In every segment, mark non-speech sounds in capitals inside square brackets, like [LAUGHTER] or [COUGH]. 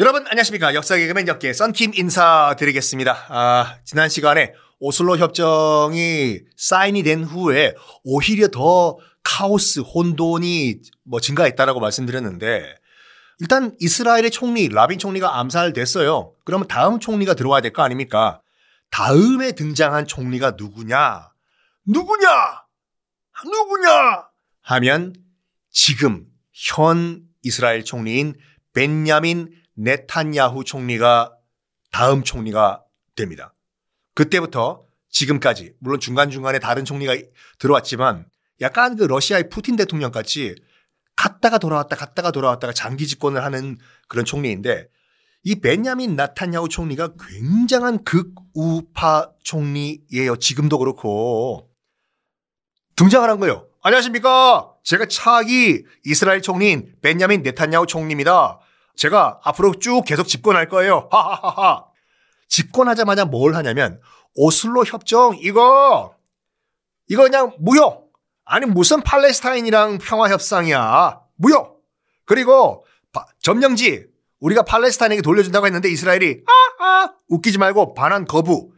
여러분 안녕하십니까 역사 개그맨 역계 썬킴 인사드리겠습니다. 아, 지난 시간에 오슬로 협정이 사인이 된 후에 오히려 더 카오스 혼돈이 뭐 증가했다라고 말씀드렸는데 일단 이스라엘의 총리 라빈 총리가 암살됐어요. 그러면 다음 총리가 들어와야 될 거 아닙니까? 다음에 등장한 총리가 누구냐? 누구냐? 누구냐? 하면 지금 현 이스라엘 총리인 벤야민 네탄야후 총리가 다음 총리가 됩니다. 그때부터 지금까지 물론 중간중간에 다른 총리가 들어왔지만 약간 그 러시아의 푸틴 대통령 같이 갔다가 돌아왔다 갔다가 돌아왔다가 장기 집권을 하는 그런 총리인데 이 베냐민 나탄야후 총리가 굉장한 극우파 총리예요. 지금도 그렇고 등장을 한 거예요. 안녕하십니까? 제가 차기 이스라엘 총리인 베냐민 네탄야후 총리입니다. 제가 앞으로 쭉 계속 집권할 거예요. 하하하하. 집권하자마자 뭘 하냐면 오슬로 협정 이거 이거 그냥 무효. 아니 무슨 팔레스타인이랑 평화 협상이야. 무효. 그리고 바, 점령지 우리가 팔레스타인에게 돌려준다고 했는데 이스라엘이 아아 웃기지 말고 반환 거부.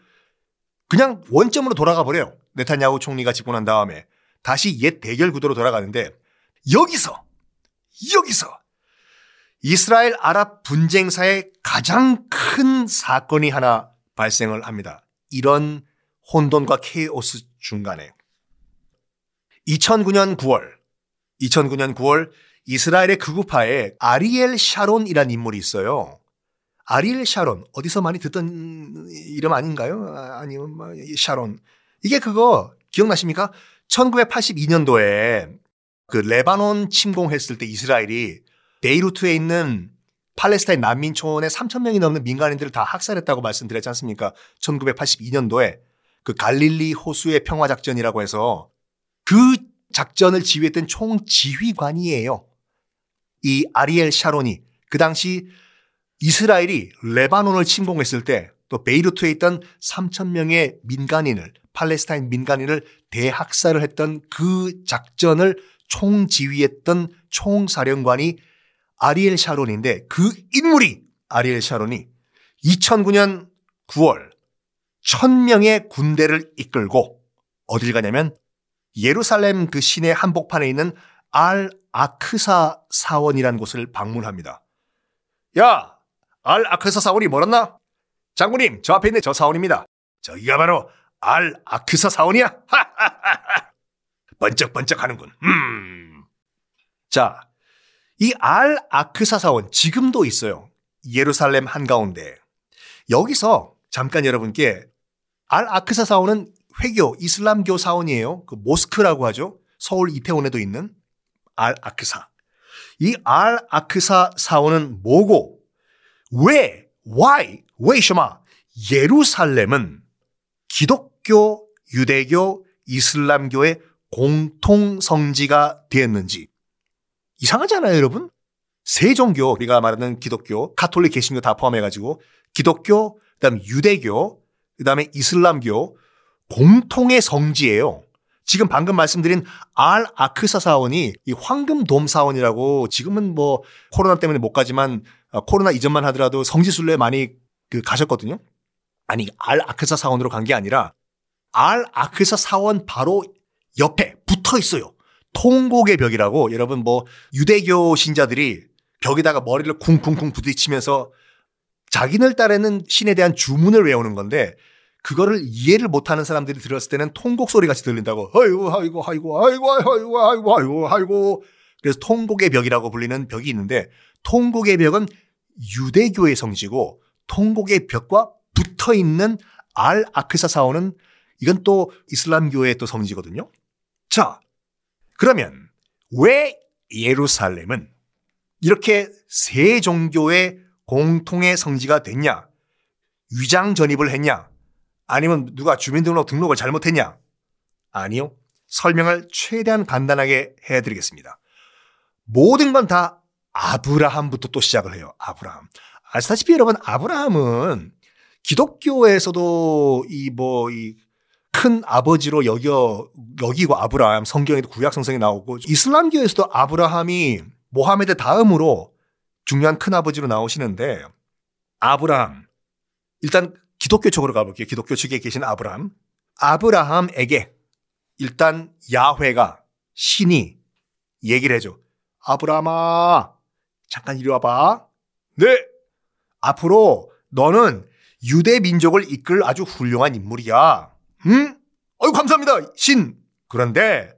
그냥 원점으로 돌아가 버려요. 네타냐후 총리가 집권한 다음에 다시 옛 대결 구도로 돌아가는데 여기서 여기서 이스라엘 아랍 분쟁사의 가장 큰 사건이 하나 발생을 합니다. 이런 혼돈과 케이오스 중간에 2009년 9월 2009년 9월 이스라엘의 극우파에 아리엘 샤론이라는 인물이 있어요. 아리엘 샤론 어디서 많이 듣던 이름 아닌가요? 아니면 뭐 샤론 이게 그거 기억나십니까? 1982년도에 그 레바논 침공했을 때 이스라엘이 베이루트에 있는 팔레스타인 난민촌에 3천 명이 넘는 민간인들을 다 학살했다고 말씀드렸지 않습니까? 1982년도에 그 갈릴리 호수의 평화 작전이라고 해서 그 작전을 지휘했던 총지휘관이에요. 이 아리엘 샤론이 그 당시 이스라엘이 레바논을 침공했을 때 또 베이루트에 있던 3천 명의 민간인을 팔레스타인 민간인을 대학살을 했던 그 작전을 총지휘했던 총사령관이 아리엘 샤론인데 그 인물이 아리엘 샤론이 2009년 9월 1000명의 군대를 이끌고 어딜 가냐면 예루살렘 그 시내 한복판에 있는 알 아크사 사원이라는 곳을 방문합니다. 야, 알 아크사 사원이 멀었나? 장군님, 저 앞에 있는 저 사원입니다. 저기가 바로 알 아크사 사원이야? [LAUGHS] 번쩍번쩍 하는군. 음. 자, 이 알 아크사 사원 지금도 있어요. 예루살렘 한가운데. 여기서 잠깐 여러분께 알 아크사 사원은 회교 이슬람교 사원이에요. 그 모스크라고 하죠. 서울 이태원에도 있는 알 아크사. 이 알 아크사 사원은 뭐고 왜 why 왜 셔마 예루살렘은 기독교, 유대교, 이슬람교의 공통 성지가 되었는지 이상하잖아요, 여러분? 세 종교, 우리가 말하는 기독교, 가톨릭 개신교 다 포함해 가지고 기독교, 그다음에 유대교, 그다음에 이슬람교 공통의 성지예요. 지금 방금 말씀드린 알 아크사 사원이 이 황금돔 사원이라고 지금은 뭐 코로나 때문에 못 가지만 어, 코로나 이전만 하더라도 성지 순례 많이 그 가셨거든요. 아니 알 아크사 사원으로 간 게 아니라 알 아크사 사원 바로 옆에 붙어 있어요. 통곡의 벽이라고 여러분 뭐 유대교 신자들이 벽에다가 머리를 쿵쿵쿵 부딪히면서 자기들 딸에는 신에 대한 주문을 외우는 건데 그거를 이해를 못하는 사람들이 들었을 때는 통곡 소리 같이 들린다고. 아이고 아이고 아이고 아이고 아이고 아이고 아이고 아이고. 그래서 통곡의 벽이라고 불리는 벽이 있는데 통곡의 벽은 유대교의 성지고 통곡의 벽과 붙어 있는 알 아크사 사원은 이건 또 이슬람교의 또 성지거든요. 자, 그러면 왜 예루살렘은 이렇게 세 종교의 공통의 성지가 됐냐? 위장 전입을 했냐? 아니면 누가 주민등록 등록을 잘못했냐? 아니요. 설명을 최대한 간단하게 해드리겠습니다. 모든 건 다 아브라함부터 또 시작을 해요. 아브라함. 아시다시피 여러분, 아브라함은 기독교에서도 이 뭐, 이 큰 아버지로 여겨, 여기고 아브라함, 성경에도 구약 성성이 나오고, 이슬람교에서도 아브라함이 모하메드 다음으로 중요한 큰 아버지로 나오시는데 아브라함 일단 기독교 쪽으로 가볼게요. 기독교 측에 계신 아브라함. 아브라함에게 일단 야훼가 신이 얘기를 해줘. 아브라함아 잠깐 이리 와봐. 네. 앞으로 너는 유대 민족을 이끌 아주 훌륭한 인물이야. 응? 어유 감사합니다. 신. 그런데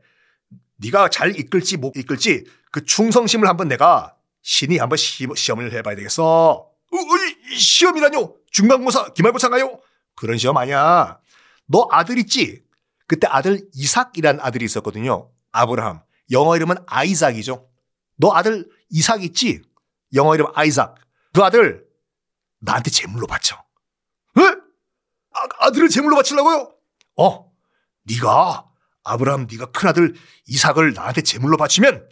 네가 잘 이끌지 못 이끌지 그 충성심을 한번 내가 신이 한번 시, 험을 해봐야 되겠어. 어, 어, 시험이라뇨? 중간고사, 기말고사인가요? 그런 시험 아니야. 너 아들 있지? 그때 아들 이삭이라는 아들이 있었거든요. 아브라함. 영어 이름은 아이삭이죠. 너 아들 이삭 있지? 영어 이름 아이삭. 그 아들 나한테 제물로 바쳐. 에? 아, 아들을 제물로 바치려고요? 어. 네가 아브라함 네가 큰아들 이삭을 나한테 제물로 바치면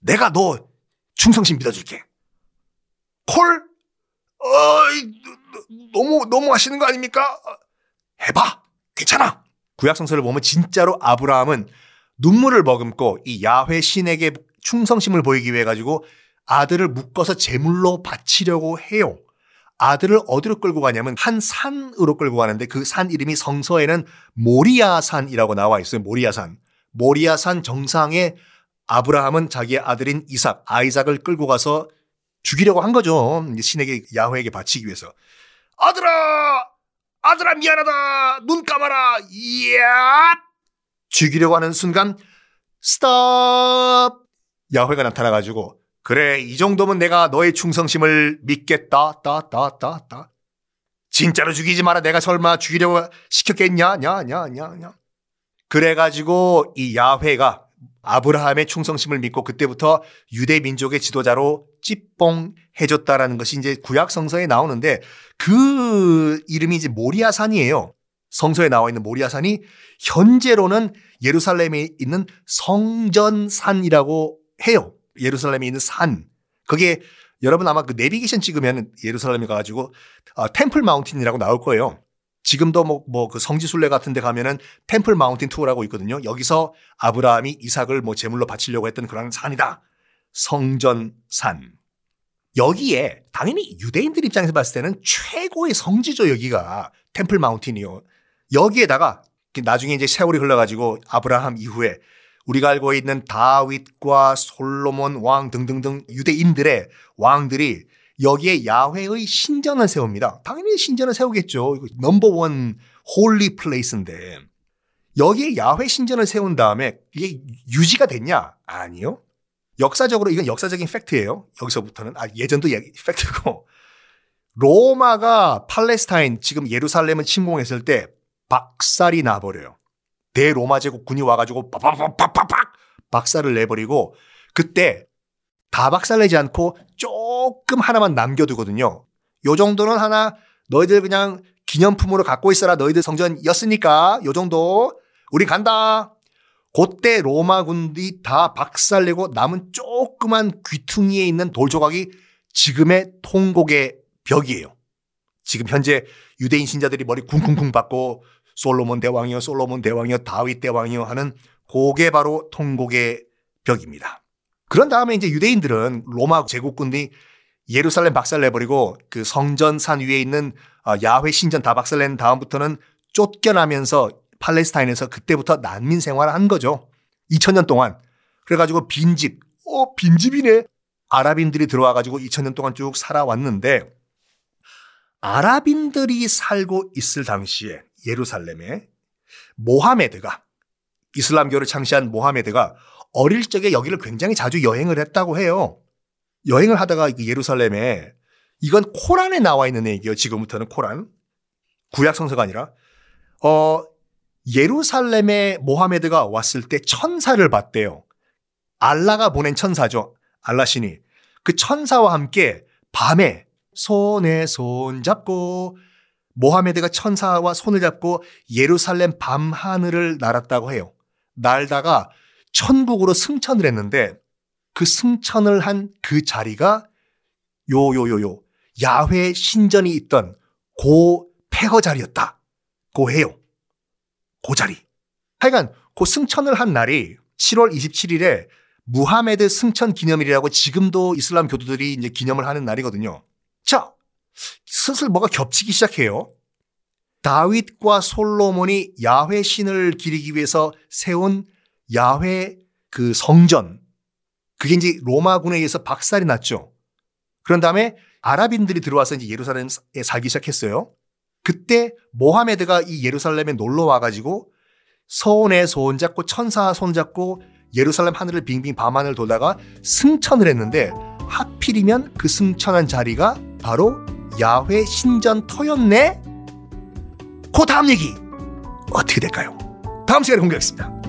내가 너 충성심 믿어줄게. 콜? 어이, 너무 너무 하시는 거 아닙니까? 해봐. 괜찮아. 구약 성서를 보면 진짜로 아브라함은 눈물을 머금고 이 야훼 신에게 충성심을 보이기 위해 가지고 아들을 묶어서 제물로 바치려고 해요. 아들을 어디로 끌고 가냐면 한 산으로 끌고 가는데 그 산 이름이 성서에는 모리아산이라고 나와 있어요. 모리아산. 모리아산 정상에 아브라함은 자기의 아들인 이삭, 아이삭을 끌고 가서 죽이려고 한 거죠. 신에게 야훼에게 바치기 위해서. 아들아! 아들아 미안하다. 눈 감아라. 이야! 죽이려고 하는 순간 스톱! 야훼가 나타나 가지고 그래, 이 정도면 내가 너의 충성심을 믿겠다. 따, 따, 따, 따. 진짜로 죽이지 마라. 내가 설마 죽이려고 시켰겠냐? 냐, 냐, 냐, 냐. 그래가지고 이 야훼가 아브라함의 충성심을 믿고 그때부터 유대 민족의 지도자로 찌뽕 해줬다라는 것이 이제 구약 성서에 나오는데 그 이름이 이제 모리아산이에요. 성서에 나와 있는 모리아산이 현재로는 예루살렘에 있는 성전산이라고 해요. 예루살렘에 있는 산. 그게 여러분 아마 그 내비게이션 찍으면 예루살렘에 가가지고 어, 템플 마운틴이라고 나올 거예요. 지금도 뭐, 뭐 그 성지순례 같은 데 가면은 템플 마운틴 투어라고 있거든요. 여기서 아브라함이 이삭을 뭐 제물로 바치려고 했던 그런 산이다. 성전산. 여기에 당연히 유대인들 입장에서 봤을 때는 최고의 성지죠, 여기가. Temple Mountain이요. 여기에다가 나중에 이제 세월이 흘러가지고 아브라함 이후에 우리가 알고 있는 다윗과 솔로몬 왕 등등등 유대인들의 왕들이 여기에 야훼의 신전을 세웁니다. 당연히 신전을 세우겠죠. number one holy place인데 여기에 야훼 신전을 세운 다음에 이게 유지가 됐냐? 아니요. 역사적으로 이건 역사적인 팩트예요. 여기서부터는 아 예전도 팩트고 로마가 팔레스타인 지금 예루살렘을 침공했을 때 박살이 나버려요. 대로마 제국 군이 와가지고 빠바바바바박 박살을 내버리고 그때 다 박살내지 않고 조금 하나만 남겨두거든요. 요 정도는 하나 너희들 그냥 기념품으로 갖고 있어라 너희들 성전이었으니까 요 정도 우리 간다. 그때 로마 군이 다 박살내고 남은 조그만 귀퉁이에 있는 돌 조각이 지금의 통곡의 벽이에요. 지금 현재 유대인 신자들이 머리 쿵쿵쿵 받고 솔로몬 대왕이요, 솔로몬 대왕이요, 다윗 대왕이요 하는 고게 바로 통곡의 벽입니다. 그런 다음에 이제 유대인들은 로마 제국군이 예루살렘 박살내버리고 그 성전 산 위에 있는 어, 야훼 신전 다 박살낸 다음부터는 쫓겨나면서 팔레스타인에서 그때부터 난민 생활을 한 거죠. 2000년 동안. 그래가지고 빈집, 어, 빈집이네. 아랍인들이 들어와가지고 2000년 동안 쭉 살아왔는데 아랍인들이 살고 있을 당시에 예루살렘에 모하메드가 이슬람교를 창시한 모하메드가 어릴 적에 여기를 굉장히 자주 여행을 했다고 해요. 여행을 하다가 예루살렘에 이건 코란에 나와 있는 얘기예요. 지금부터는 코란. 구약 성서가 아니라 어 예루살렘에 모하메드가 왔을 때 천사를 봤대요. 알라가 보낸 천사죠. 알라 신이. 그 천사와 함께 밤에 손에 손 잡고 모하메드가 천사와 손을 잡고 예루살렘 밤 하늘을 날았다고 해요. 날다가 천국으로 승천을 했는데 그 승천을 한 그 자리가 요요요요 야훼 신전이 있던 고 폐허 자리였다. 고 해요. 고 자리. 하여간 고 승천을 한 날이 7월 27일에 무하메드 승천 기념일이라고 지금도 이슬람 교도들이 이제 기념을 하는 날이거든요. 자, 슬슬 뭐가 겹치기 시작해요. 다윗과 솔로몬이 야훼 신을 기리기 위해서 세운 야훼 그 성전. 그게 이제 로마군에 의해서 박살이 났죠. 그런 다음에 아랍인들이 들어와서 이제 예루살렘에 살기 시작했어요. 그때 모하메드가 이 예루살렘에 놀러 와가지고 서원의 손잡고 천사 손잡고 예루살렘 하늘을 빙빙 밤하늘 돌다가 승천을 했는데 하필이면 그 승천한 자리가 바로 야훼 신전 터였네? 그 다음 얘기 어떻게 될까요? 다음 시간에 공개하겠습니다.